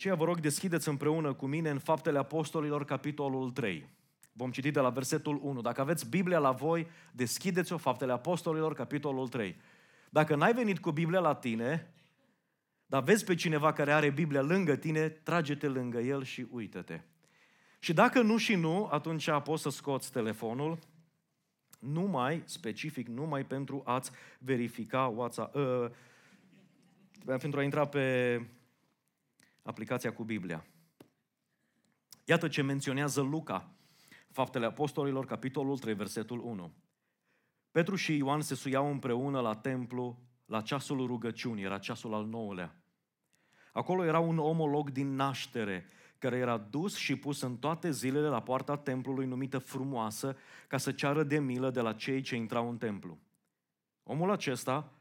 Ceea vă rog, deschideți împreună cu mine în Faptele Apostolilor, capitolul 3. Vom citi de la versetul 1. Dacă aveți Biblia la voi, deschideți-o, Faptele Apostolilor, capitolul 3. Dacă n-ai venit cu Biblia la tine, dar vezi pe cineva care are Biblia lângă tine, trage-te lângă el și uită-te. Și dacă nu și nu, atunci poți să scoți telefonul, numai, specific, numai pentru a-ți verifica WhatsApp, uh, pentru a intra pe aplicația cu Biblia. Iată ce menționează Luca, Faptele Apostolilor, capitolul 3, versetul 1. Petru și Ioan se suiau împreună la templu la ceasul rugăciunii, era ceasul al nouălea. Acolo era un omolog din naștere, care era dus și pus în toate zilele la poarta templului numită frumoasă, ca să ceară de milă de la cei ce intrau în templu. Omul acesta,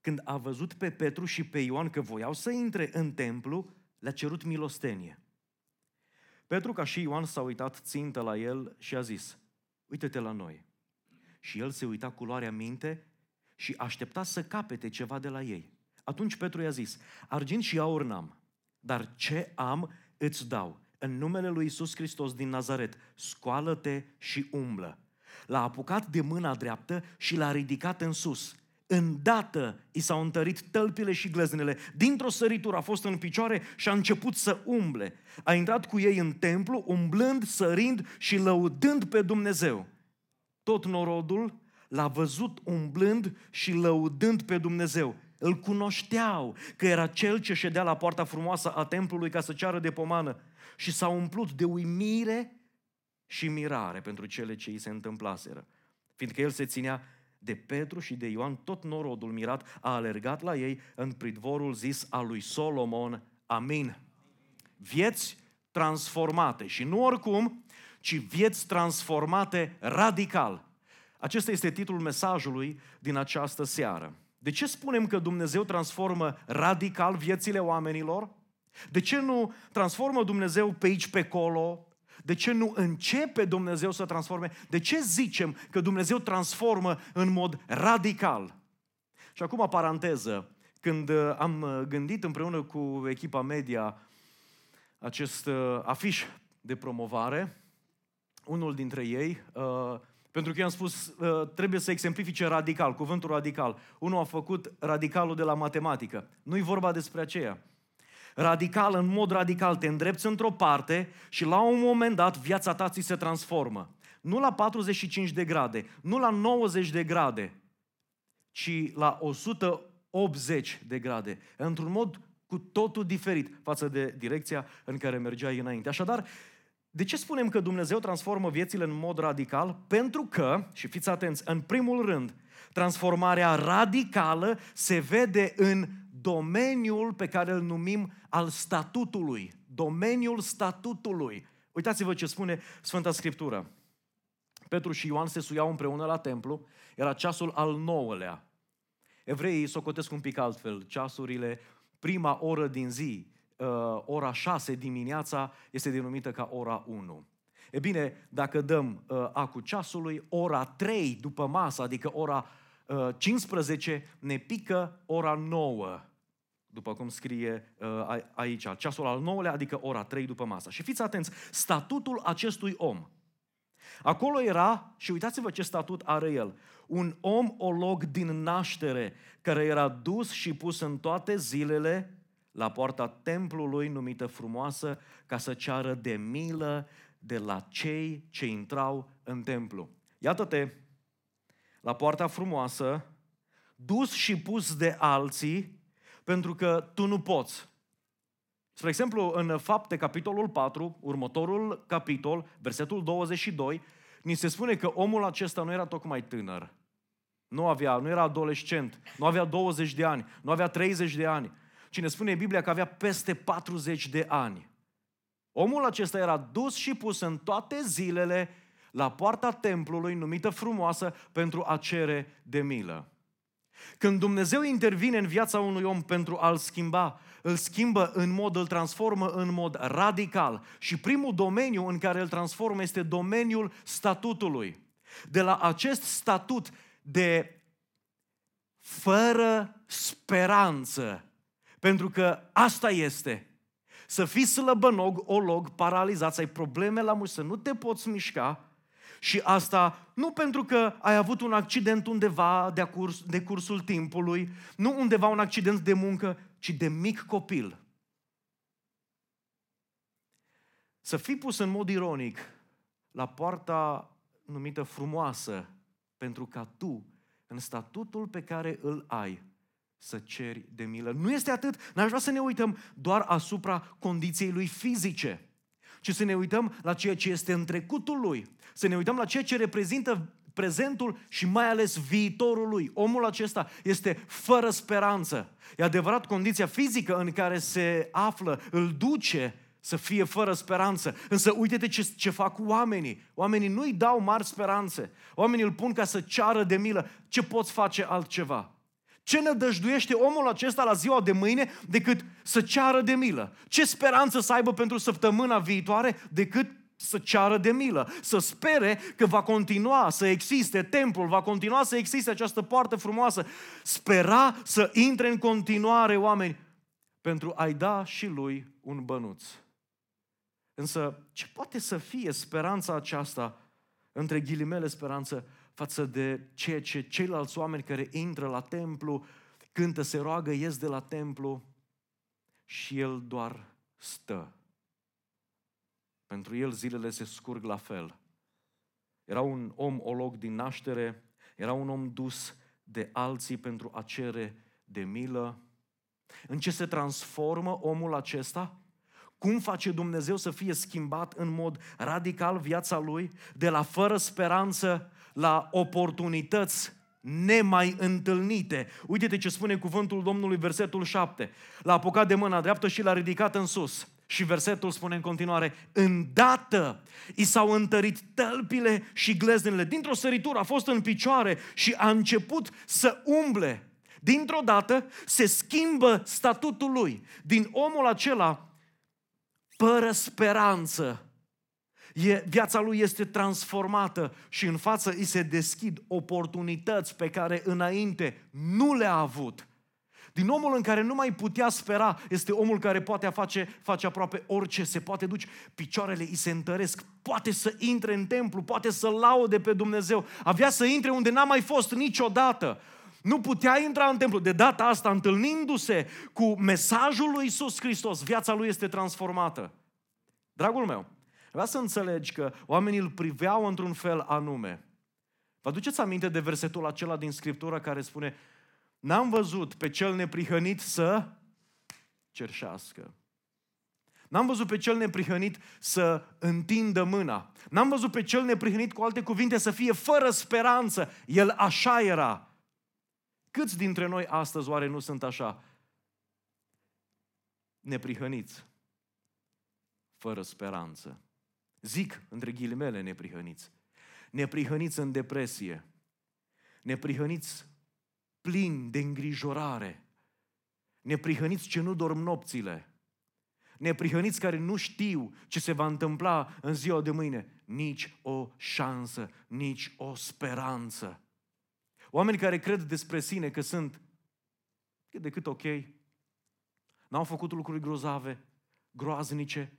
când a văzut pe Petru și pe Ioan că voiau să intre în templu, le-a cerut milostenie. Petru ca și Ioan s-a uitat țintă la el și a zis, uite-te la noi. Și el se uita cu luarea minte și aștepta să capete ceva de la ei. Atunci Petru i-a zis, argint și aur n-am, dar ce am îți dau. În numele lui Isus Hristos din Nazaret, scoală-te și umblă. L-a apucat de mâna dreaptă și l-a ridicat în sus. Îndată i s-au întărit tălpile și glăznele. Dintr-o săritură a fost în picioare și a început să umble. A intrat cu ei în templu, umblând, sărind și lăudând pe Dumnezeu. Tot norodul l-a văzut umblând și lăudând pe Dumnezeu. Îl cunoșteau că era cel ce ședea la poarta frumoasă a templului ca să ceară de pomană și s-au umplut de uimire și mirare pentru cele ce îi se întâmplaseră. Fiindcă el se ținea de Petru și de Ioan, tot norodul mirat a alergat la ei în pridvorul zis al lui Solomon. Amin. Vieți transformate și nu oricum, ci vieți transformate radical. Acesta este titlul mesajului din această seară. De ce spunem că Dumnezeu transformă radical viețile oamenilor? De ce nu transformă Dumnezeu pe aici, pe acolo? De ce nu începe Dumnezeu să transforme? De ce zicem că Dumnezeu transformă în mod radical? Și acum, paranteză, când uh, am uh, gândit împreună cu echipa media acest uh, afiș de promovare, unul dintre ei pentru că i-am spus, uh, trebuie să exemplifice radical, cuvântul radical. Unul a făcut radicalul de la matematică. Nu-i vorba despre aceea. Radical, în mod radical, te îndrepți într-o parte și la un moment dat viața ta ți se transformă. Nu la 45 de grade, nu la 90 de grade, ci la 180 de grade. Într-un mod cu totul diferit față de direcția în care mergeai înainte. Așadar, de ce spunem că Dumnezeu transformă viețile în mod radical? Pentru că, și fiți atenți, în primul rând, transformarea radicală se vede în domeniul pe care îl numim al statutului. Domeniul statutului. Uitați-vă ce spune Sfânta Scriptură. Petru și Ioan se suiau împreună la templu, era ceasul al nouălea. Evreii socotesc un pic altfel, ceasurile, prima oră din zi, uh, ora 6 dimineața este denumită ca ora 1. E bine, dacă dăm uh, acul ceasului, ora 3 după masă, adică ora uh, 15, ne pică ora 9 după cum scrie uh, aici, ceasul al nouălea, adică ora 3 după masă. Și fiți atenți, statutul acestui om. Acolo era, și uitați-vă ce statut are el, un om olog din naștere, care era dus și pus în toate zilele la poarta templului numită frumoasă ca să ceară de milă de la cei ce intrau în templu. Iată-te, la poarta frumoasă, dus și pus de alții, pentru că tu nu poți. Spre exemplu, în Fapte, capitolul 4, următorul capitol, versetul 22, ni se spune că omul acesta nu era tocmai tânăr. Nu avea, nu era adolescent, nu avea 20 de ani, nu avea 30 de ani, Cine spune Biblia că avea peste 40 de ani. Omul acesta era dus și pus în toate zilele la poarta templului, numită frumoasă, pentru a cere de milă. Când Dumnezeu intervine în viața unui om pentru a-l schimba, îl schimbă în mod, îl transformă în mod radical. Și primul domeniu în care îl transformă este domeniul statutului. De la acest statut de fără speranță, pentru că asta este. să fii slăbănog, olog, paralizat, să ai probleme la mușchi, să nu te poți mișca, și asta nu pentru că ai avut un accident undeva de, curs, de cursul timpului, nu undeva un accident de muncă, ci de mic copil. Să fii pus în mod ironic la poarta numită frumoasă, pentru ca tu, în statutul pe care îl ai, să ceri de milă. Nu este atât, n-aș vrea să ne uităm doar asupra condiției lui fizice, ci să ne uităm la ceea ce este în trecutul lui, să ne uităm la ceea ce reprezintă prezentul și mai ales viitorul lui. Omul acesta este fără speranță. E adevărat, condiția fizică în care se află îl duce să fie fără speranță. Însă uite-te ce, ce fac oamenii. Oamenii nu-i dau mari speranțe. Oamenii îl pun ca să ceară de milă. Ce poți face altceva? Ce nădăjduiește omul acesta la ziua de mâine decât să ceară de milă? Ce speranță să aibă pentru săptămâna viitoare decât să ceară de milă, să spere că va continua să existe templul, va continua să existe această poartă frumoasă. Spera să intre în continuare oameni pentru a-i da și lui un bănuț. Însă, ce poate să fie speranța aceasta, între ghilimele speranță, față de ceea ce ceilalți oameni care intră la templu, cântă, se roagă, ies de la templu și el doar stă. Pentru el zilele se scurg la fel. Era un om olog din naștere, era un om dus de alții pentru a cere de milă. În ce se transformă omul acesta? Cum face Dumnezeu să fie schimbat în mod radical viața lui, de la fără speranță la oportunități nemai întâlnite. Uite-te ce spune cuvântul Domnului, versetul 7. L-a apucat de mâna dreaptă și l-a ridicat în sus. Și versetul spune în continuare, îndată i s-au întărit tălpile și gleznele. Dintr-o săritură a fost în picioare și a început să umble. Dintr-o dată se schimbă statutul lui. Din omul acela fără speranță, e, viața lui este transformată și în față îi se deschid oportunități pe care înainte nu le-a avut. Din omul în care nu mai putea spera, este omul care poate face, face aproape orice, se poate duce, picioarele îi se întăresc, poate să intre în templu, poate să laude pe Dumnezeu, avea să intre unde n-a mai fost niciodată. Nu putea intra în templu. De data asta, întâlnindu-se cu mesajul lui Isus Hristos, viața lui este transformată. Dragul meu, vreau să înțelegi că oamenii îl priveau într-un fel anume. Vă aduceți aminte de versetul acela din Scriptură care spune N-am văzut pe cel neprihănit să cerșească. N-am văzut pe cel neprihănit să întindă mâna. N-am văzut pe cel neprihănit, cu alte cuvinte, să fie fără speranță. El așa era. Câți dintre noi astăzi oare nu sunt așa? Neprihăniți, fără speranță. Zic, între ghilimele, neprihăniți. Neprihăniți în depresie. Neprihăniți plini de îngrijorare. Neprihăniți ce nu dorm nopțile. Neprihăniți care nu știu ce se va întâmpla în ziua de mâine. Nici o șansă, nici o speranță. Oameni care cred despre sine că sunt cât de cât ok, n-au făcut lucruri grozave, groaznice,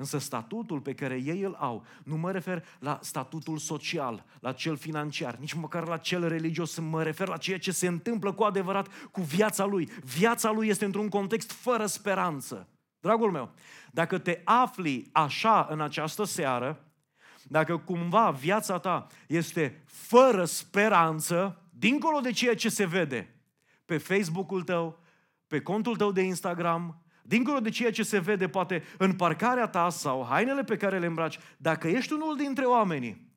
Însă statutul pe care ei îl au, nu mă refer la statutul social, la cel financiar, nici măcar la cel religios, mă refer la ceea ce se întâmplă cu adevărat cu viața lui. Viața lui este într-un context fără speranță. Dragul meu, dacă te afli așa în această seară, dacă cumva viața ta este fără speranță, dincolo de ceea ce se vede pe Facebook-ul tău, pe contul tău de Instagram, dincolo de ceea ce se vede poate în parcarea ta sau hainele pe care le îmbraci, dacă ești unul dintre oamenii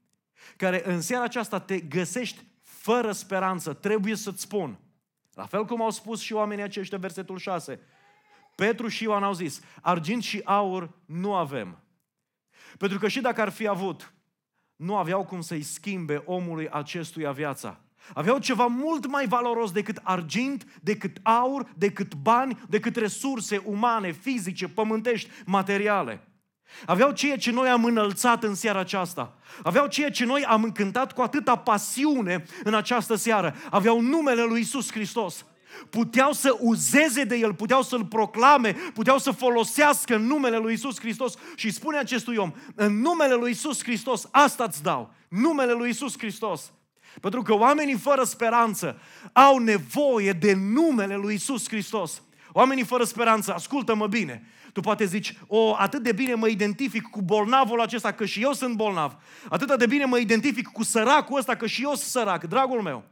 care în seara aceasta te găsești fără speranță, trebuie să-ți spun, la fel cum au spus și oamenii aceștia, versetul 6, Petru și Ioan au zis, argint și aur nu avem. Pentru că și dacă ar fi avut, nu aveau cum să-i schimbe omului acestuia viața. Aveau ceva mult mai valoros decât argint, decât aur, decât bani, decât resurse umane, fizice, pământești, materiale. Aveau ceea ce noi am înălțat în seara aceasta. Aveau ceea ce noi am încântat cu atâta pasiune în această seară. Aveau numele lui Isus Hristos. puteau să uzeze de el, puteau să-l proclame, puteau să folosească numele lui Isus Hristos și spune acestui om, în numele lui Isus Hristos, asta îți dau, numele lui Isus Hristos. Pentru că oamenii fără speranță au nevoie de numele lui Isus Hristos. Oamenii fără speranță, ascultă-mă bine, tu poate zici, o, atât de bine mă identific cu bolnavul acesta, că și eu sunt bolnav. Atât de bine mă identific cu săracul ăsta, că și eu sunt sărac, dragul meu.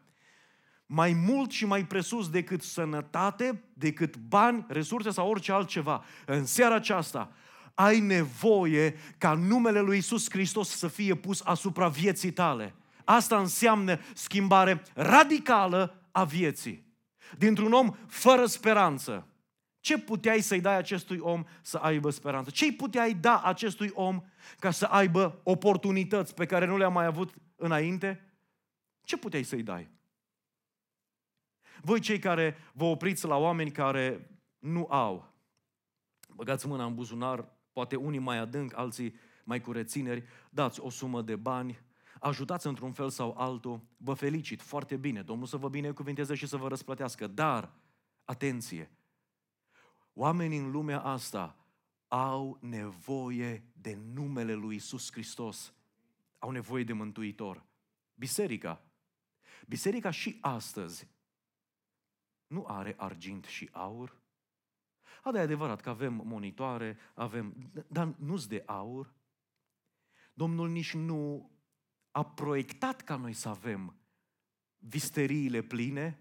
Mai mult și mai presus decât sănătate, decât bani, resurse sau orice altceva. În seara aceasta, ai nevoie ca numele lui Isus Hristos să fie pus asupra vieții tale. Asta înseamnă schimbare radicală a vieții. Dintr-un om fără speranță, ce puteai să-i dai acestui om să aibă speranță? Ce-i puteai da acestui om ca să aibă oportunități pe care nu le-a mai avut înainte? Ce puteai să-i dai? Voi cei care vă opriți la oameni care nu au, băgați mâna în buzunar, poate unii mai adânc, alții mai cu rețineri, dați o sumă de bani, ajutați într-un fel sau altul, vă felicit, foarte bine, Domnul să vă binecuvinteze și să vă răsplătească, dar, atenție, Oamenii în lumea asta au nevoie de numele lui Isus Hristos. Au nevoie de Mântuitor. Biserica. Biserica și astăzi nu are argint și aur. A, de adevărat că avem monitoare, avem, dar nu-s de aur. Domnul nici nu a proiectat ca noi să avem visteriile pline,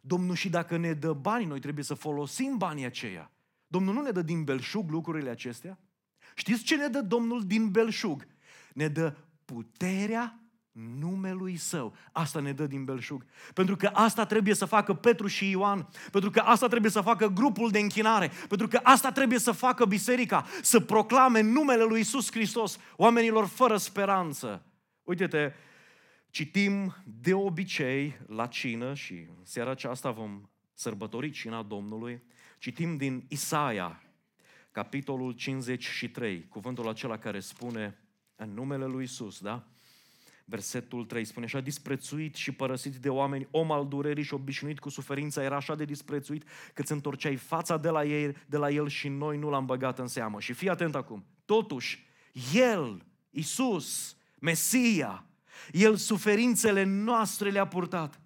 Domnul și dacă ne dă bani, noi trebuie să folosim banii aceia. Domnul nu ne dă din belșug lucrurile acestea. Știți ce ne dă Domnul din belșug? Ne dă puterea numelui său. Asta ne dă din belșug. Pentru că asta trebuie să facă Petru și Ioan. Pentru că asta trebuie să facă grupul de închinare. Pentru că asta trebuie să facă biserica. Să proclame numele lui Isus Hristos oamenilor fără speranță. Uite-te, Citim de obicei la cină și în seara aceasta vom sărbători cina Domnului. Citim din Isaia, capitolul 53, cuvântul acela care spune în numele lui Isus, da? Versetul 3 spune așa, disprețuit și părăsit de oameni, om al durerii și obișnuit cu suferința, era așa de disprețuit că îți întorceai fața de la, ei, de la el și noi nu l-am băgat în seamă. Și fii atent acum, totuși, el, Isus, Mesia, el suferințele noastre le-a purtat.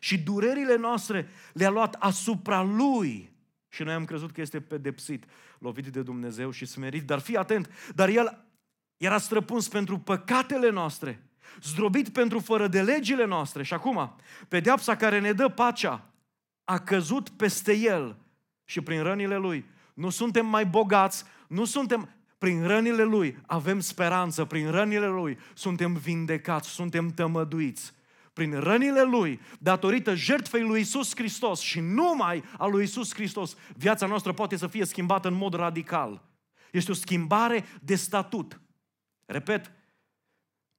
Și durerile noastre le-a luat asupra Lui. Și noi am crezut că este pedepsit, lovit de Dumnezeu și smerit. Dar fii atent, dar El era străpuns pentru păcatele noastre, zdrobit pentru fără de legile noastre. Și acum, pedeapsa care ne dă pacea a căzut peste El și prin rănile Lui. Nu suntem mai bogați, nu suntem, prin rănile Lui avem speranță, prin rănile Lui suntem vindecați, suntem tămăduiți. Prin rănile Lui, datorită jertfei lui Isus Hristos și numai a lui Isus Hristos, viața noastră poate să fie schimbată în mod radical. Este o schimbare de statut. Repet,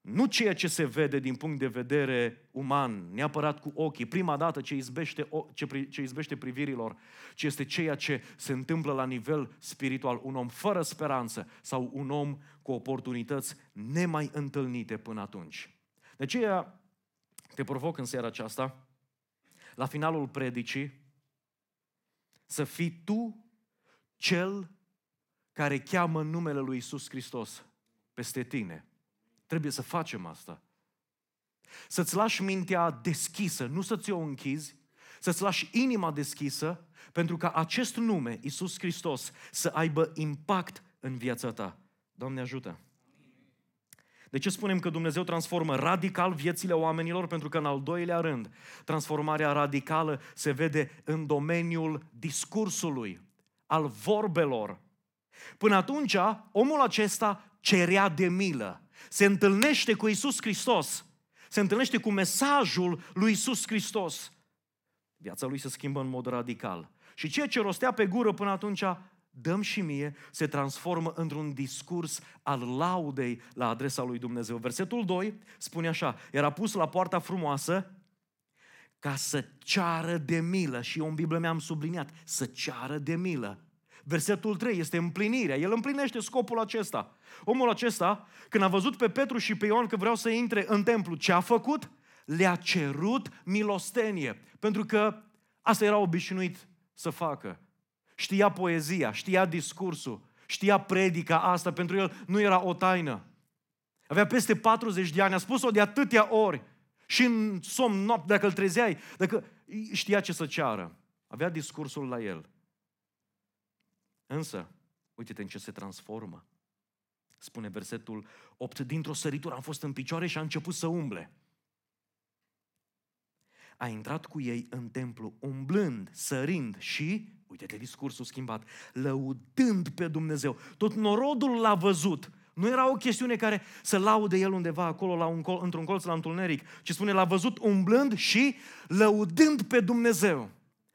nu ceea ce se vede din punct de vedere uman, neapărat cu ochii, prima dată ce izbește, ce, ce izbește privirilor, ci este ceea ce se întâmplă la nivel spiritual. Un om fără speranță sau un om cu oportunități nemai întâlnite până atunci. De aceea te provoc în seara aceasta, la finalul predicii, să fii tu cel care cheamă numele lui Isus Hristos peste tine Trebuie să facem asta. Să-ți lași mintea deschisă, nu să-ți o închizi, să-ți lași inima deschisă, pentru ca acest nume, Isus Hristos, să aibă impact în viața ta. Doamne ajută! De ce spunem că Dumnezeu transformă radical viețile oamenilor? Pentru că, în al doilea rând, transformarea radicală se vede în domeniul discursului, al vorbelor. Până atunci, omul acesta cerea de milă se întâlnește cu Isus Hristos, se întâlnește cu mesajul lui Isus Hristos, viața lui se schimbă în mod radical. Și ceea ce rostea pe gură până atunci, dăm și mie, se transformă într-un discurs al laudei la adresa lui Dumnezeu. Versetul 2 spune așa, era pus la poarta frumoasă ca să ceară de milă. Și eu în Biblie mi-am subliniat, să ceară de milă. Versetul 3 este împlinirea. El împlinește scopul acesta. Omul acesta, când a văzut pe Petru și pe Ioan că vreau să intre în templu, ce a făcut? Le-a cerut milostenie. Pentru că Asta era obișnuit să facă. Știa poezia, știa discursul, știa predica asta, pentru el nu era o taină. Avea peste 40 de ani, a spus-o de atâtea ori. Și în somn, noapte, dacă îl trezeai, dacă știa ce să ceară. Avea discursul la el. Însă, uite-te în ce se transformă. Spune versetul 8, dintr-o săritură am fost în picioare și a început să umble. A intrat cu ei în templu, umblând, sărind și, uite-te discursul schimbat, lăudând pe Dumnezeu. Tot norodul l-a văzut. Nu era o chestiune care să laude el undeva acolo, la un col, într-un colț la întuneric, ci spune, l-a văzut umblând și lăudând pe Dumnezeu.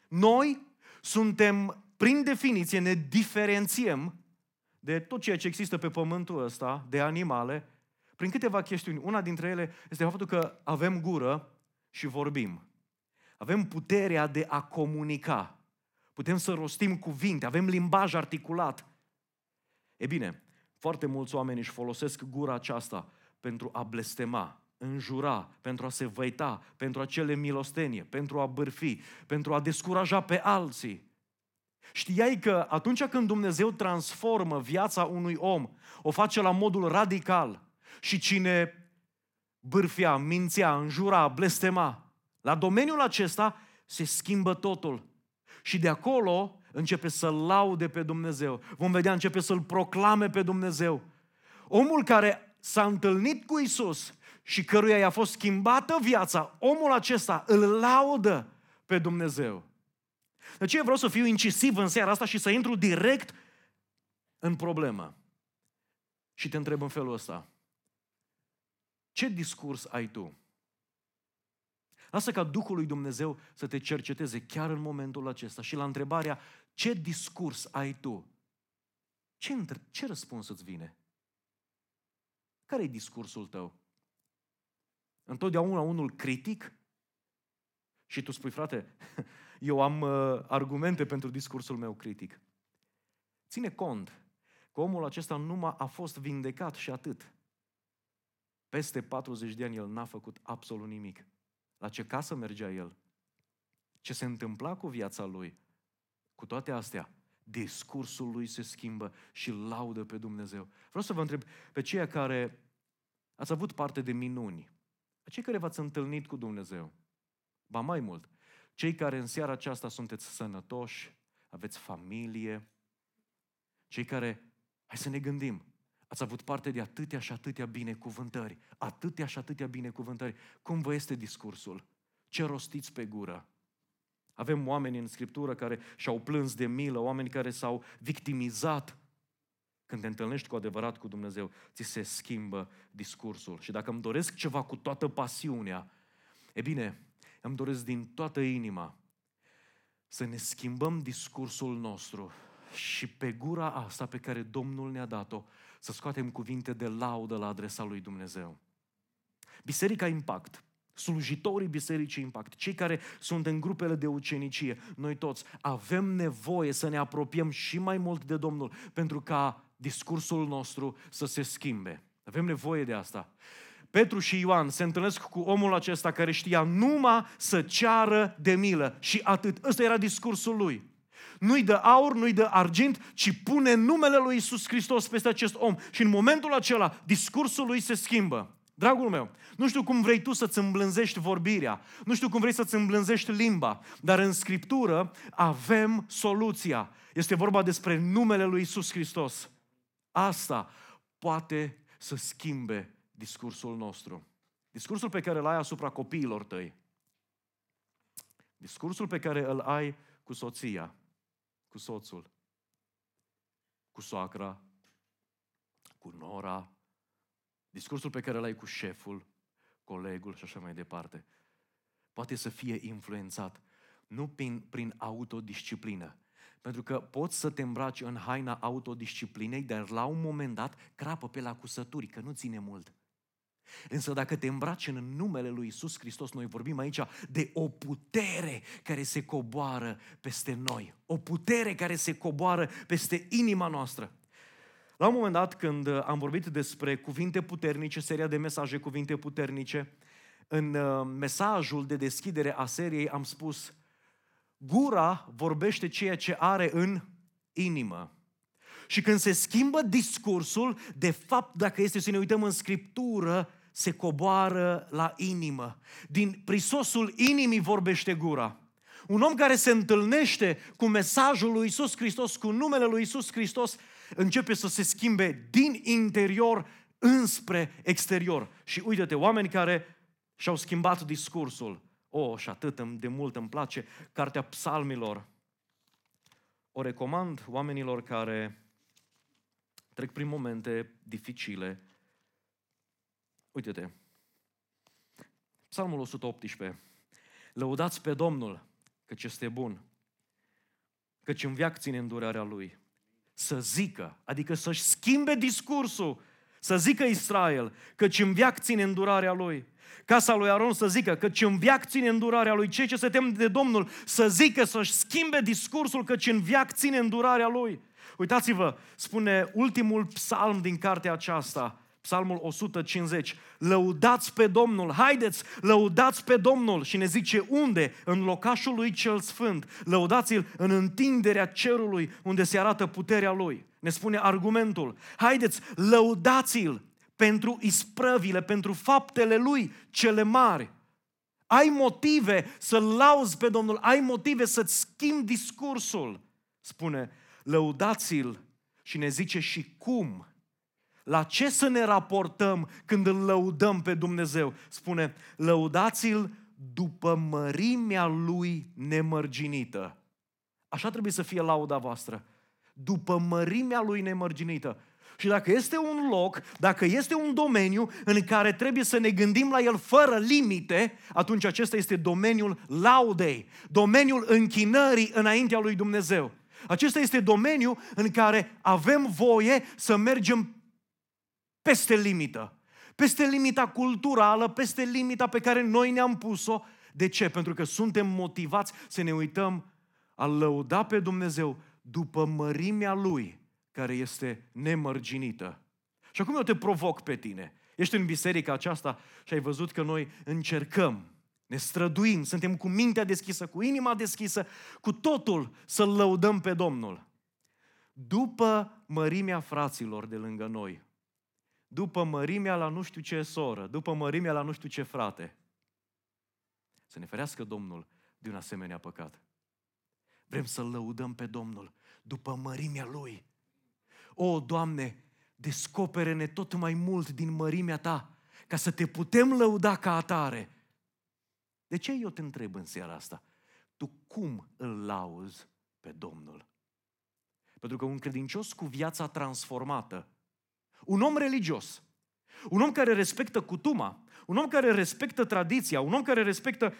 Noi suntem, prin definiție, ne diferențiem de tot ceea ce există pe pământul ăsta, de animale, prin câteva chestiuni. Una dintre ele este faptul că avem gură și vorbim. Avem puterea de a comunica. Putem să rostim cuvinte, avem limbaj articulat. E bine, foarte mulți oameni își folosesc gura aceasta pentru a blestema, înjura, pentru a se văita, pentru a cele milostenie, pentru a bârfi, pentru a descuraja pe alții. Știai că atunci când Dumnezeu transformă viața unui om, o face la modul radical și cine bârfia, mințea, înjura, blestema, la domeniul acesta se schimbă totul. Și de acolo începe să laude pe Dumnezeu. Vom vedea, începe să-L proclame pe Dumnezeu. Omul care s-a întâlnit cu Isus și căruia i-a fost schimbată viața, omul acesta îl laudă pe Dumnezeu. De ce vreau să fiu incisiv în seara asta și să intru direct în problemă? Și te întreb în felul ăsta. Ce discurs ai tu? Lasă ca Duhul lui Dumnezeu să te cerceteze chiar în momentul acesta și la întrebarea ce discurs ai tu? Ce, ce răspuns îți vine? Care e discursul tău? Întotdeauna unul critic? Și tu spui, frate, eu am uh, argumente pentru discursul meu critic. Ține cont că omul acesta numai a fost vindecat și atât. Peste 40 de ani el n-a făcut absolut nimic. La ce casă mergea el? Ce se întâmpla cu viața lui? Cu toate astea, discursul lui se schimbă și laudă pe Dumnezeu. Vreau să vă întreb pe cei care ați avut parte de minuni, pe cei care v-ați întâlnit cu Dumnezeu, ba mai mult, cei care în seara aceasta sunteți sănătoși, aveți familie, cei care, hai să ne gândim, ați avut parte de atâtea și atâtea binecuvântări, atâtea și atâtea binecuvântări. Cum vă este discursul? Ce rostiți pe gură? Avem oameni în Scriptură care și-au plâns de milă, oameni care s-au victimizat. Când te întâlnești cu adevărat cu Dumnezeu, ți se schimbă discursul. Și dacă îmi doresc ceva cu toată pasiunea, e bine, îmi doresc din toată inima să ne schimbăm discursul nostru și pe gura asta pe care Domnul ne-a dat-o, să scoatem cuvinte de laudă la adresa lui Dumnezeu. Biserica Impact slujitorii Bisericii Impact, cei care sunt în grupele de ucenicie, noi toți avem nevoie să ne apropiem și mai mult de Domnul pentru ca discursul nostru să se schimbe. Avem nevoie de asta. Petru și Ioan se întâlnesc cu omul acesta care știa numai să ceară de milă și atât. Ăsta era discursul lui. Nu-i dă aur, nu-i dă argint, ci pune numele lui Isus Hristos peste acest om. Și în momentul acela, discursul lui se schimbă. Dragul meu, nu știu cum vrei tu să-ți îmblânzești vorbirea, nu știu cum vrei să-ți îmblânzești limba, dar în Scriptură avem soluția. Este vorba despre numele lui Isus Hristos. Asta poate să schimbe discursul nostru. Discursul pe care îl ai asupra copiilor tăi. Discursul pe care îl ai cu soția, cu soțul, cu soacra, cu nora, discursul pe care îl ai cu șeful, colegul și așa mai departe, poate să fie influențat nu prin, prin autodisciplină, pentru că poți să te îmbraci în haina autodisciplinei, dar la un moment dat crapă pe la cusături, că nu ține mult. Însă dacă te îmbraci în numele lui Isus Hristos, noi vorbim aici de o putere care se coboară peste noi. O putere care se coboară peste inima noastră. La un moment dat, când uh, am vorbit despre cuvinte puternice, seria de mesaje cuvinte puternice, în uh, mesajul de deschidere a seriei am spus Gura vorbește ceea ce are în inimă. Și când se schimbă discursul, de fapt, dacă este să ne uităm în Scriptură, se coboară la inimă. Din prisosul inimii vorbește gura. Un om care se întâlnește cu mesajul lui Isus Hristos, cu numele lui Isus Hristos, începe să se schimbe din interior înspre exterior. Și uite-te, oameni care și-au schimbat discursul. O, oh, și atât de mult îmi place Cartea Psalmilor. O recomand oamenilor care trec prin momente dificile. Uite-te. Psalmul 118. Lăudați pe Domnul, căci este bun, căci în viac ține îndurarea Lui. Să zică, adică să-și schimbe discursul, să zică Israel, căci în viac ține îndurarea Lui. Casa lui Aron să zică, căci în viac ține îndurarea Lui. Cei ce se tem de Domnul să zică, să-și schimbe discursul, căci în viac ține îndurarea Lui. Uitați-vă, spune ultimul psalm din cartea aceasta, Psalmul 150. Lăudați pe Domnul, haideți, lăudați pe Domnul și ne zice unde? În locașul lui cel sfânt. Lăudați-l în întinderea cerului unde se arată puterea lui. Ne spune argumentul. Haideți, lăudați-l pentru isprăvile, pentru faptele lui cele mari. Ai motive să lauzi pe Domnul, ai motive să-ți schimbi discursul. Spune, lăudați-l și ne zice și cum. La ce să ne raportăm când îl lăudăm pe Dumnezeu? Spune, lăudați-l după mărimea lui nemărginită. Așa trebuie să fie lauda voastră. După mărimea lui nemărginită. Și dacă este un loc, dacă este un domeniu în care trebuie să ne gândim la el fără limite, atunci acesta este domeniul laudei, domeniul închinării înaintea lui Dumnezeu. Acesta este domeniul în care avem voie să mergem peste limită. Peste limita culturală, peste limita pe care noi ne-am pus-o. De ce? Pentru că suntem motivați să ne uităm a lăuda pe Dumnezeu după mărimea Lui, care este nemărginită. Și acum eu te provoc pe tine. Ești în biserica aceasta și ai văzut că noi încercăm, ne străduim, suntem cu mintea deschisă, cu inima deschisă, cu totul să-L lăudăm pe Domnul. După mărimea fraților de lângă noi, după mărimea la nu știu ce soră, după mărimea la nu știu ce frate. Să ne ferească Domnul de un asemenea păcat. Vrem să-L lăudăm pe Domnul după mărimea Lui. O, Doamne, descopere-ne tot mai mult din mărimea Ta, ca să te putem lăuda ca atare. De ce eu te întreb în seara asta? Tu cum îl lauzi pe Domnul? Pentru că un credincios cu viața transformată, un om religios, un om care respectă cutuma, un om care respectă tradiția, un om care respectă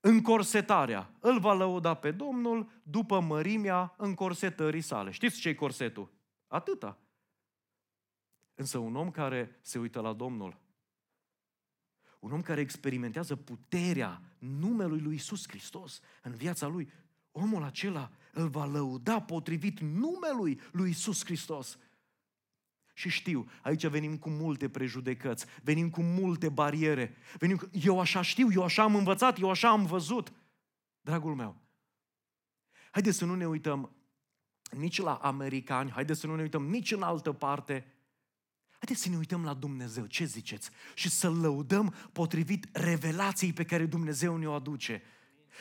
încorsetarea, îl va lăuda pe Domnul după mărimea încorsetării sale. Știți ce-i corsetul? Atâta. Însă un om care se uită la Domnul, un om care experimentează puterea numelui lui Isus Hristos în viața lui, omul acela îl va lăuda potrivit numelui lui Isus Hristos. Și știu, aici venim cu multe prejudecăți, venim cu multe bariere, venim cu, eu așa știu, eu așa am învățat, eu așa am văzut. Dragul meu, haideți să nu ne uităm nici la americani, haideți să nu ne uităm nici în altă parte. Haideți să ne uităm la Dumnezeu, ce ziceți? Și să-L lăudăm potrivit revelației pe care Dumnezeu ne-o aduce.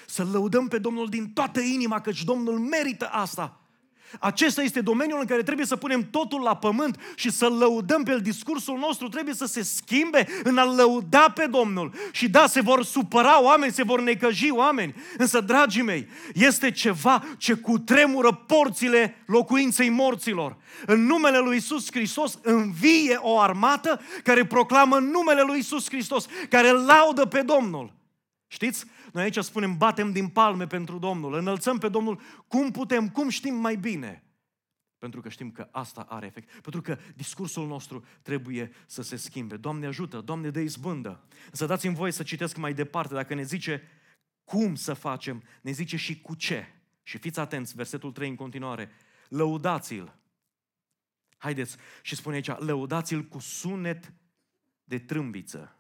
Să lăudăm pe Domnul din toată inima, căci Domnul merită asta. Acesta este domeniul în care trebuie să punem totul la pământ și să lăudăm pe el. Discursul nostru trebuie să se schimbe în a lăuda pe Domnul. Și da, se vor supăra oameni, se vor necăji oameni. Însă, dragii mei, este ceva ce cutremură porțile locuinței morților. În numele lui Isus Hristos învie o armată care proclamă numele lui Isus Hristos, care laudă pe Domnul. Știți? Noi aici spunem, batem din palme pentru Domnul, înălțăm pe Domnul cum putem, cum știm mai bine. Pentru că știm că asta are efect. Pentru că discursul nostru trebuie să se schimbe. Doamne ajută, Doamne dă izbândă. Să dați-mi voie să citesc mai departe. Dacă ne zice cum să facem, ne zice și cu ce. Și fiți atenți, versetul 3 în continuare. Lăudați-l. Haideți și spune aici, lăudați-l cu sunet de trâmbiță.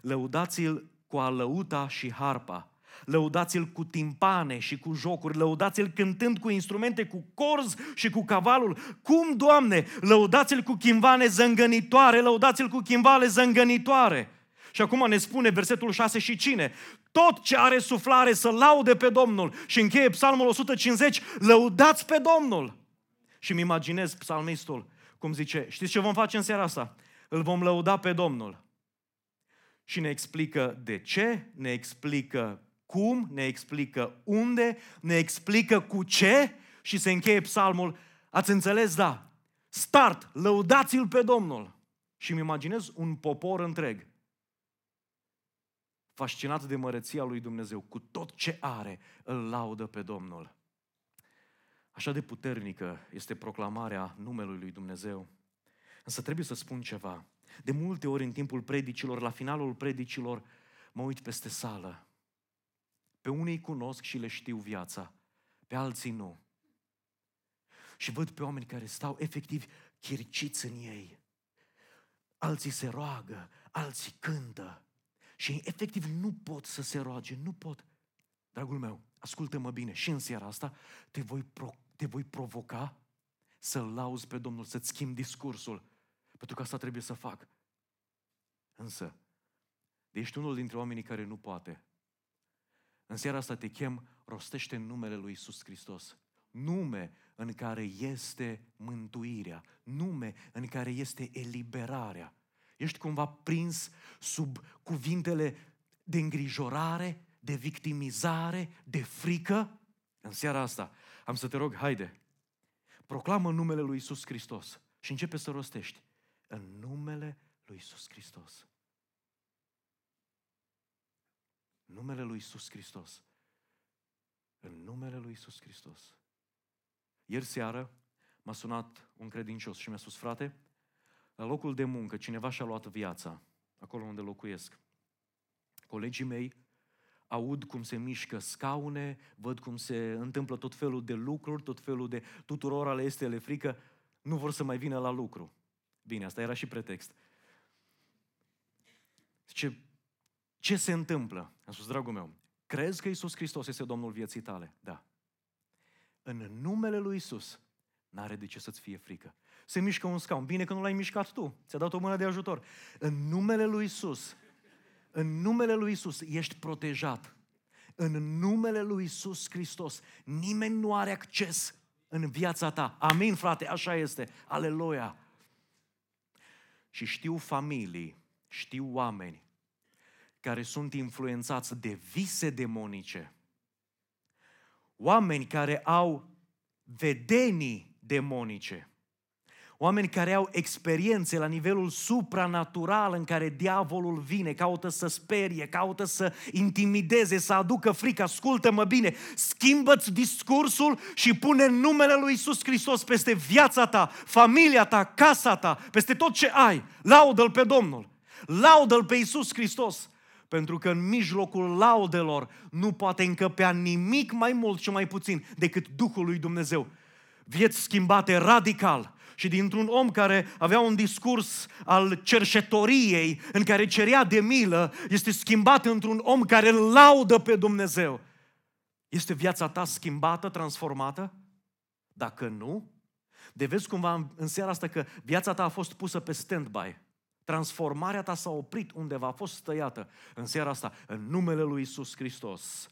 Lăudați-l cu alăuta și harpa. lăudați-l cu timpane și cu jocuri, lăudați-l cântând cu instrumente, cu corzi și cu cavalul. Cum, Doamne, lăudați-l cu chimvane zângănitoare, lăudați-l cu chimvale zângănitoare. Și acum ne spune versetul 6 și cine? Tot ce are suflare să laude pe Domnul. Și încheie psalmul 150, lăudați pe Domnul. Și mi imaginez psalmistul cum zice, știți ce vom face în seara asta? Îl vom lăuda pe Domnul. Și ne explică de ce, ne explică cum, ne explică unde, ne explică cu ce și se încheie psalmul. Ați înțeles? Da. Start, lăudați-l pe Domnul. Și îmi imaginez un popor întreg fascinat de măreția lui Dumnezeu, cu tot ce are, îl laudă pe Domnul. Așa de puternică este proclamarea numelui lui Dumnezeu. Însă trebuie să spun ceva. De multe ori în timpul predicilor, la finalul predicilor, mă uit peste sală. Pe unii cunosc și le știu viața, pe alții nu. Și văd pe oameni care stau efectiv chiriciți în ei. Alții se roagă, alții cântă. Și efectiv nu pot să se roage, nu pot. Dragul meu, ascultă-mă bine, și în seara asta te voi, pro, te voi provoca să-L lauzi pe Domnul, să-ți schimbi discursul. Pentru că asta trebuie să fac. Însă, ești unul dintre oamenii care nu poate. În seara asta te chem, rostește în numele lui Isus Hristos. Nume în care este mântuirea. Nume în care este eliberarea. Ești cumva prins sub cuvintele de îngrijorare, de victimizare, de frică? În seara asta am să te rog, haide, proclamă numele lui Isus Hristos și începe să rostești. În numele lui Isus Hristos. Numele lui Isus Hristos. În numele lui Isus Hristos. Ieri seară m-a sunat un credincios și mi-a spus, frate, la locul de muncă, cineva și-a luat viața, acolo unde locuiesc. Colegii mei aud cum se mișcă scaune, văd cum se întâmplă tot felul de lucruri, tot felul de tuturor le este le frică, nu vor să mai vină la lucru. Bine, asta era și pretext. Ce, ce se întâmplă? Am spus, dragul meu, crezi că Isus Hristos este Domnul vieții tale? Da. În numele lui Isus, n-are de ce să-ți fie frică se mișcă un scaun. Bine că nu l-ai mișcat tu. Ți-a dat o mână de ajutor. În numele lui Isus, în numele lui Isus ești protejat. În numele lui Isus Hristos, nimeni nu are acces în viața ta. Amin, frate, așa este. Aleluia. Și știu familii, știu oameni care sunt influențați de vise demonice. Oameni care au vedenii demonice. Oameni care au experiențe la nivelul supranatural în care diavolul vine, caută să sperie, caută să intimideze, să aducă frică. Ascultă-mă bine, schimbă-ți discursul și pune numele lui Isus Hristos peste viața ta, familia ta, casa ta, peste tot ce ai. Laudă-L pe Domnul. Laudă-L pe Isus Hristos. Pentru că în mijlocul laudelor nu poate încăpea nimic mai mult și mai puțin decât Duhul lui Dumnezeu. Vieți schimbate radical, și dintr-un om care avea un discurs al cerșetoriei, în care cerea de milă, este schimbat într-un om care îl laudă pe Dumnezeu. Este viața ta schimbată, transformată? Dacă nu, de vezi cumva în seara asta că viața ta a fost pusă pe stand-by. Transformarea ta s-a oprit undeva, a fost stăiată. În seara asta, în numele lui Isus Hristos,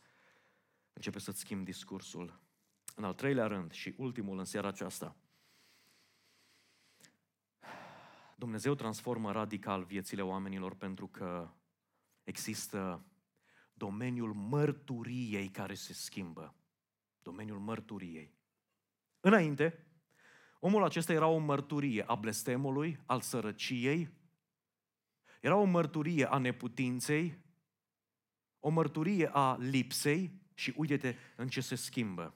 începe să-ți schimbi discursul. În al treilea rând și ultimul în seara aceasta, Dumnezeu transformă radical viețile oamenilor pentru că există domeniul mărturiei care se schimbă. Domeniul mărturiei. Înainte, omul acesta era o mărturie a blestemului, al sărăciei, era o mărturie a neputinței, o mărturie a lipsei și uite-te în ce se schimbă.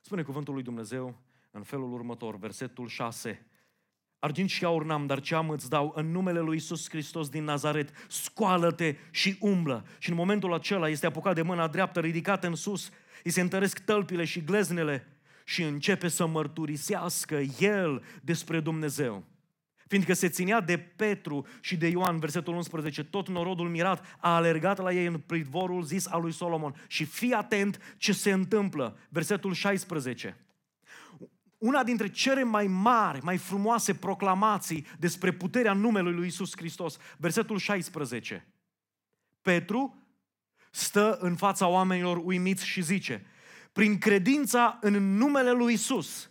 Spune cuvântul lui Dumnezeu în felul următor, versetul 6. Argint și aur n-am, dar ce am îți dau în numele lui Isus Hristos din Nazaret. Scoală-te și umblă. Și în momentul acela este apucat de mâna dreaptă, ridicată în sus, îi se întăresc tălpile și gleznele și începe să mărturisească el despre Dumnezeu. fiindcă se ținea de Petru și de Ioan, versetul 11, tot norodul mirat a alergat la ei în pridvorul zis al lui Solomon. Și fii atent ce se întâmplă, versetul 16. Una dintre cele mai mari, mai frumoase proclamații despre puterea numelui lui Isus Hristos, versetul 16. Petru stă în fața oamenilor uimiți și zice, prin credința în numele lui Isus,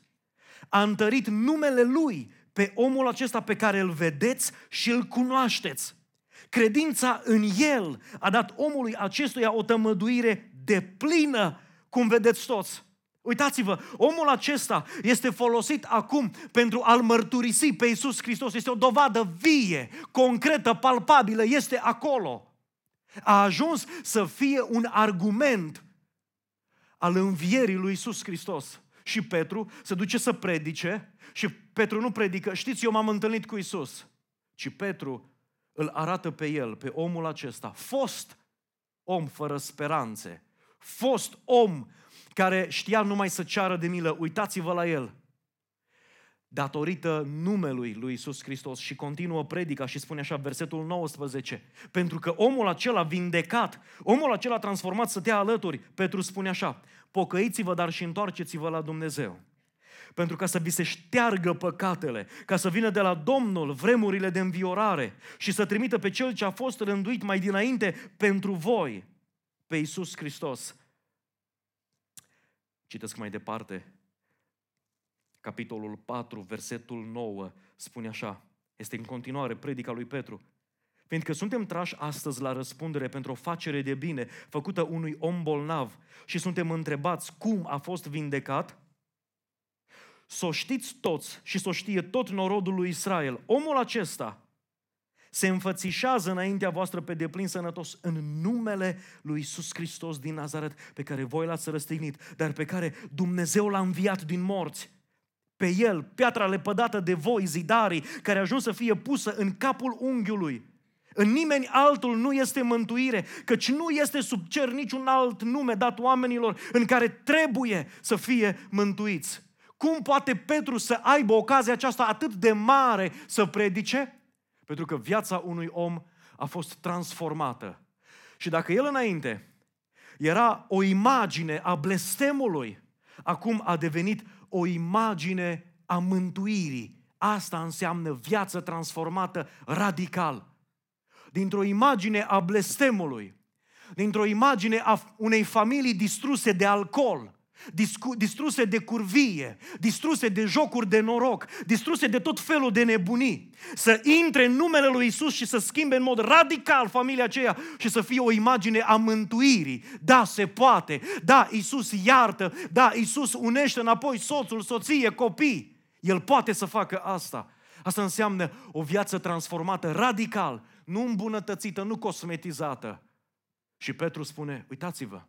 a întărit numele lui pe omul acesta pe care îl vedeți și îl cunoașteți. Credința în el a dat omului acestuia o tămăduire de plină, cum vedeți toți. Uitați-vă, omul acesta este folosit acum pentru a-L mărturisi pe Iisus Hristos. Este o dovadă vie, concretă, palpabilă, este acolo. A ajuns să fie un argument al învierii lui Iisus Hristos. Și Petru se duce să predice și Petru nu predică, știți, eu m-am întâlnit cu Isus. Ci Petru îl arată pe el, pe omul acesta, fost om fără speranțe, fost om care știa numai să ceară de milă, uitați-vă la el. Datorită numelui lui Isus Hristos și continuă predica și spune așa, versetul 19, pentru că omul acela vindecat, omul acela transformat să te alături, Petru spune așa, pocăiți-vă, dar și întoarceți-vă la Dumnezeu pentru ca să vi se șteargă păcatele, ca să vină de la Domnul vremurile de înviorare și să trimită pe Cel ce a fost rânduit mai dinainte pentru voi, pe Iisus Hristos. Citesc mai departe, capitolul 4, versetul 9, spune așa, este în continuare predica lui Petru. Fiindcă suntem trași astăzi la răspundere pentru o facere de bine făcută unui om bolnav și suntem întrebați cum a fost vindecat, să o știți toți și să o știe tot norodul lui Israel. Omul acesta se înfățișează înaintea voastră pe deplin sănătos în numele lui Isus Hristos din Nazaret, pe care voi l-ați răstignit, dar pe care Dumnezeu l-a înviat din morți. Pe el, piatra lepădată de voi, zidarii, care a ajuns să fie pusă în capul unghiului. În nimeni altul nu este mântuire, căci nu este sub cer niciun alt nume dat oamenilor în care trebuie să fie mântuiți. Cum poate Petru să aibă ocazia aceasta atât de mare să predice? Pentru că viața unui om a fost transformată. Și dacă el înainte era o imagine a blestemului, acum a devenit o imagine a mântuirii. Asta înseamnă viață transformată radical. Dintr-o imagine a blestemului, dintr-o imagine a unei familii distruse de alcool, distruse de curvie, distruse de jocuri de noroc, distruse de tot felul de nebunii, să intre în numele lui Isus și să schimbe în mod radical familia aceea și să fie o imagine a mântuirii. Da, se poate. Da, Isus iartă. Da, Isus unește înapoi soțul, soție, copii. El poate să facă asta. Asta înseamnă o viață transformată radical, nu îmbunătățită, nu cosmetizată. Și Petru spune, uitați-vă,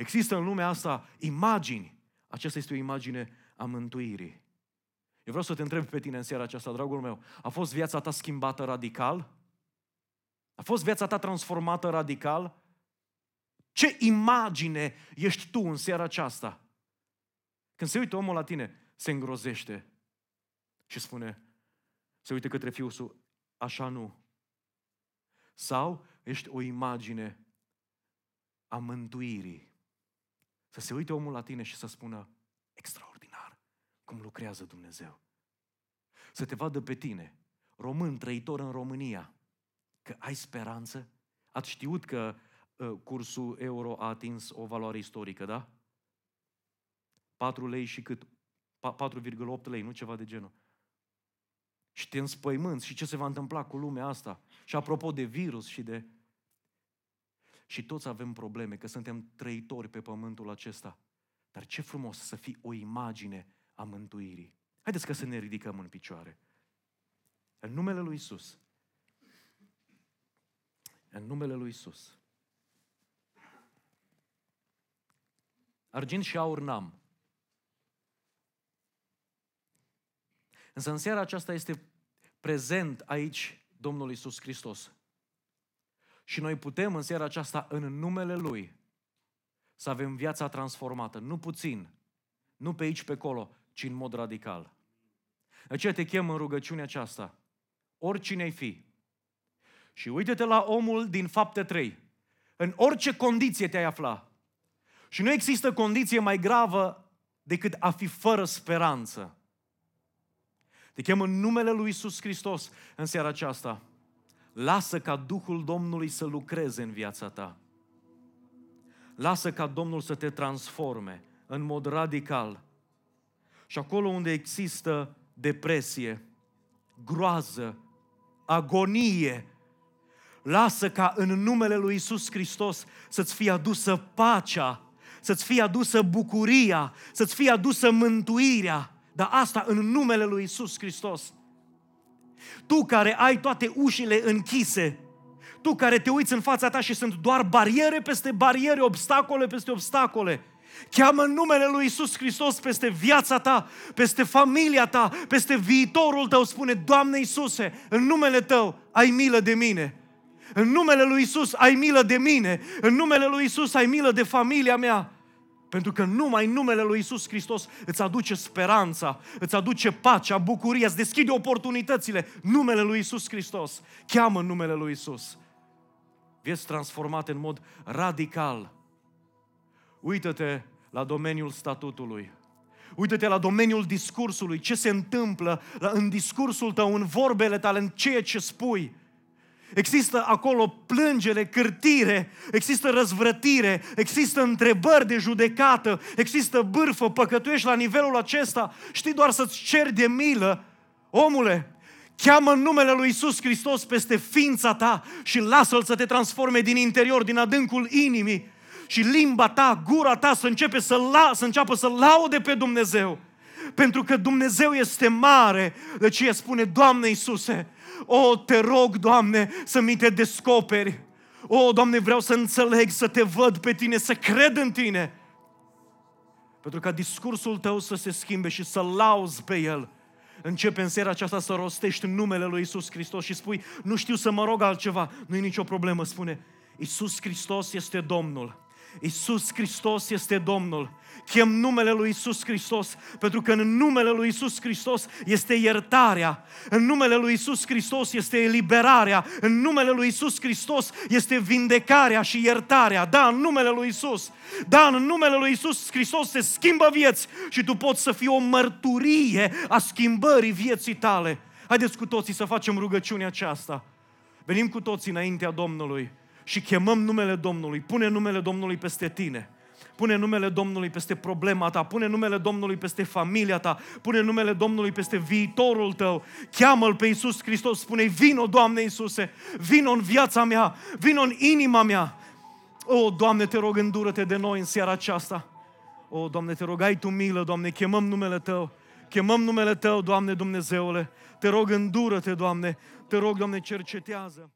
Există în lumea asta imagini. Aceasta este o imagine a mântuirii. Eu vreau să te întreb pe tine în seara aceasta, dragul meu. A fost viața ta schimbată radical? A fost viața ta transformată radical? Ce imagine ești tu în seara aceasta? Când se uită omul la tine, se îngrozește și spune, se uită către fiul său, așa nu. Sau ești o imagine a mântuirii. Să se uite omul la tine și să spună, extraordinar, cum lucrează Dumnezeu. Să te vadă pe tine, român, trăitor în România, că ai speranță. Ați știut că uh, cursul euro a atins o valoare istorică, da? 4 lei și cât? 4,8 lei, nu ceva de genul. Și te înspăimânți și ce se va întâmpla cu lumea asta. Și apropo de virus și de și toți avem probleme, că suntem trăitori pe pământul acesta. Dar ce frumos să fii o imagine a mântuirii. Haideți ca să ne ridicăm în picioare. În numele lui Isus. În numele lui Isus. Argint și aur n-am. Însă în seara aceasta este prezent aici Domnul Isus Hristos. Și noi putem în seara aceasta, în numele Lui, să avem viața transformată. Nu puțin, nu pe aici, pe acolo, ci în mod radical. De aceea te chem în rugăciunea aceasta. Oricine ai fi. Și uite-te la omul din fapte 3. În orice condiție te-ai afla. Și nu există condiție mai gravă decât a fi fără speranță. Te chem în numele lui Isus Hristos în seara aceasta. Lasă ca Duhul Domnului să lucreze în viața ta. Lasă ca Domnul să te transforme în mod radical. Și acolo unde există depresie, groază, agonie, lasă ca în numele lui Isus Hristos să-ți fie adusă pacea, să-ți fie adusă bucuria, să-ți fie adusă mântuirea, dar asta în numele lui Isus Hristos. Tu care ai toate ușile închise, tu care te uiți în fața ta și sunt doar bariere peste bariere, obstacole peste obstacole, Cheamă numele lui Isus Hristos peste viața ta, peste familia ta, peste viitorul tău. Spune, Doamne Iisuse, în numele Tău ai milă de mine. În numele lui Isus ai milă de mine. În numele lui Isus ai milă de familia mea. Pentru că numai numele lui Isus Hristos îți aduce speranța, îți aduce pacea, bucuria, îți deschide oportunitățile. Numele lui Isus Hristos. Cheamă numele lui Isus. Vieți transformate în mod radical. Uită-te la domeniul statutului. Uită-te la domeniul discursului, ce se întâmplă în discursul tău, în vorbele tale, în ceea ce spui. Există acolo plângere, cârtire, există răzvrătire, există întrebări de judecată, există bârfă, păcătuiești la nivelul acesta, știi doar să-ți ceri de milă. Omule, cheamă numele lui Isus Hristos peste ființa ta și lasă-L să te transforme din interior, din adâncul inimii și limba ta, gura ta să, începe să, la, să înceapă să laude pe Dumnezeu. Pentru că Dumnezeu este mare, de ce spune, Doamne Iisuse, o, te rog, Doamne, să mi te descoperi. O, Doamne, vreau să înțeleg, să te văd pe tine, să cred în tine. Pentru ca discursul tău să se schimbe și să lauzi pe el. Începe în seara aceasta să rostești numele lui Isus Hristos și spui, nu știu să mă rog altceva. Nu e nicio problemă, spune, Isus Hristos este Domnul. Isus Hristos este Domnul. Chem numele lui Isus Hristos, pentru că în numele lui Isus Hristos este iertarea, în numele lui Isus Hristos este eliberarea, în numele lui Isus Hristos este vindecarea și iertarea. Da, în numele lui Isus. Da, în numele lui Isus Hristos se schimbă vieți și tu poți să fii o mărturie a schimbării vieții tale. Haideți cu toții să facem rugăciunea aceasta. Venim cu toții înaintea Domnului și chemăm numele Domnului. Pune numele Domnului peste tine. Pune numele Domnului peste problema ta, pune numele Domnului peste familia ta, pune numele Domnului peste viitorul tău. Cheamă-L pe Iisus Hristos, spune vino, Doamne Iisuse, vino în viața mea, vino în inima mea. O, Doamne, te rog, îndură-te de noi în seara aceasta. O, Doamne, te rog, ai Tu milă, Doamne, chemăm numele Tău. Chemăm numele Tău, Doamne Dumnezeule. Te rog, îndură-te, Doamne. Te rog, Doamne, cercetează.